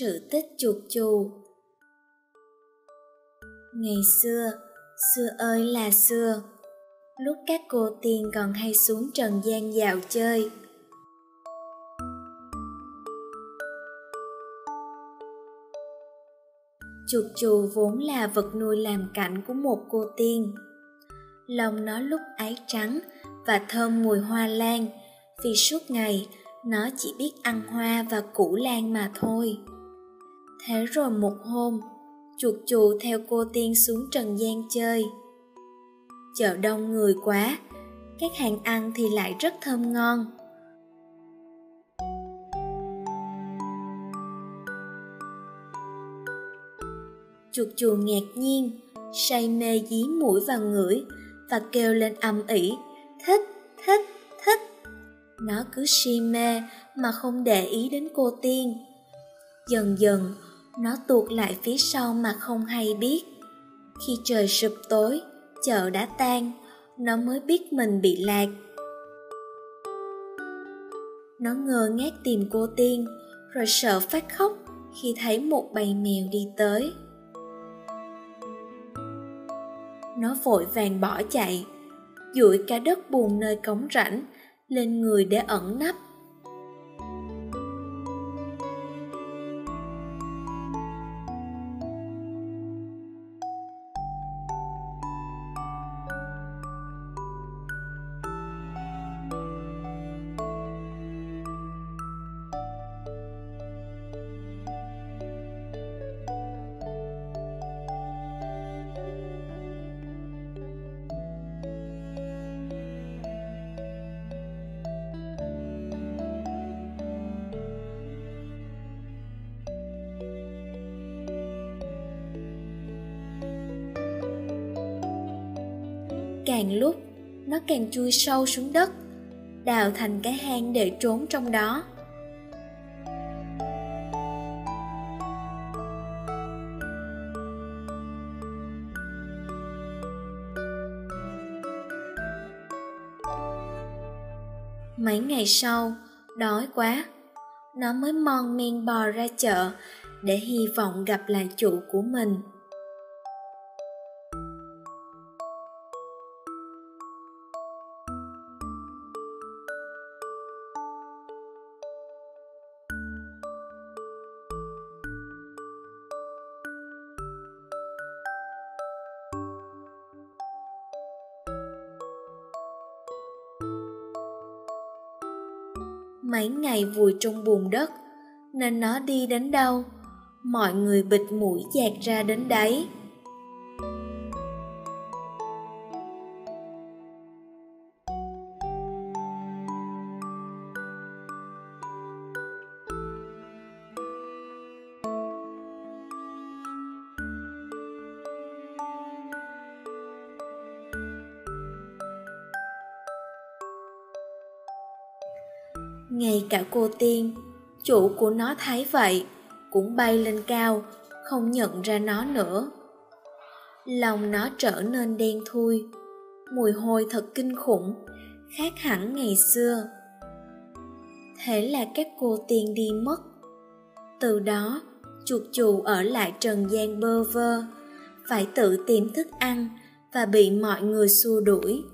sự tích chuột chù ngày xưa xưa ơi là xưa, lúc các cô tiên còn hay xuống trần gian dạo chơi. Chuột chù vốn là vật nuôi làm cảnh của một cô tiên. Lòng nó lúc ấy trắng và thơm mùi hoa lan, vì suốt ngày nó chỉ biết ăn hoa và củ lan mà thôi thế rồi một hôm, chuột chù theo cô tiên xuống trần gian chơi. Chợ đông người quá, các hàng ăn thì lại rất thơm ngon. Chuột chù ngạc nhiên, say mê dí mũi vào ngửi và kêu lên âm ỉ, thích thích thích. Nó cứ si mê mà không để ý đến cô tiên. Dần dần nó tuột lại phía sau mà không hay biết. Khi trời sụp tối, chợ đã tan, nó mới biết mình bị lạc. Nó ngơ ngác tìm cô tiên, rồi sợ phát khóc khi thấy một bầy mèo đi tới. Nó vội vàng bỏ chạy, dụi cả đất bùn nơi cống rãnh, lên người để ẩn nấp. Càng lúc, nó càng chui sâu xuống đất, đào thành cái hang để trốn trong đó. Mấy ngày sau, đói quá, nó mới mon men bò ra chợ để hy vọng gặp lại chủ của mình. Mấy ngày vùi trong bùn đất, nên nó đi đến đâu? Mọi người bịt mũi dạt ra đến đấy. Ngay cả cô tiên, chủ của nó thấy vậy, cũng bay lên cao, không nhận ra nó nữa. Lòng nó trở nên đen thui, mùi hôi thật kinh khủng, khác hẳn ngày xưa. Thế là các cô tiên đi mất. Từ đó, chuột chù ở lại trần gian bơ vơ, phải tự tìm thức ăn và bị mọi người xua đuổi.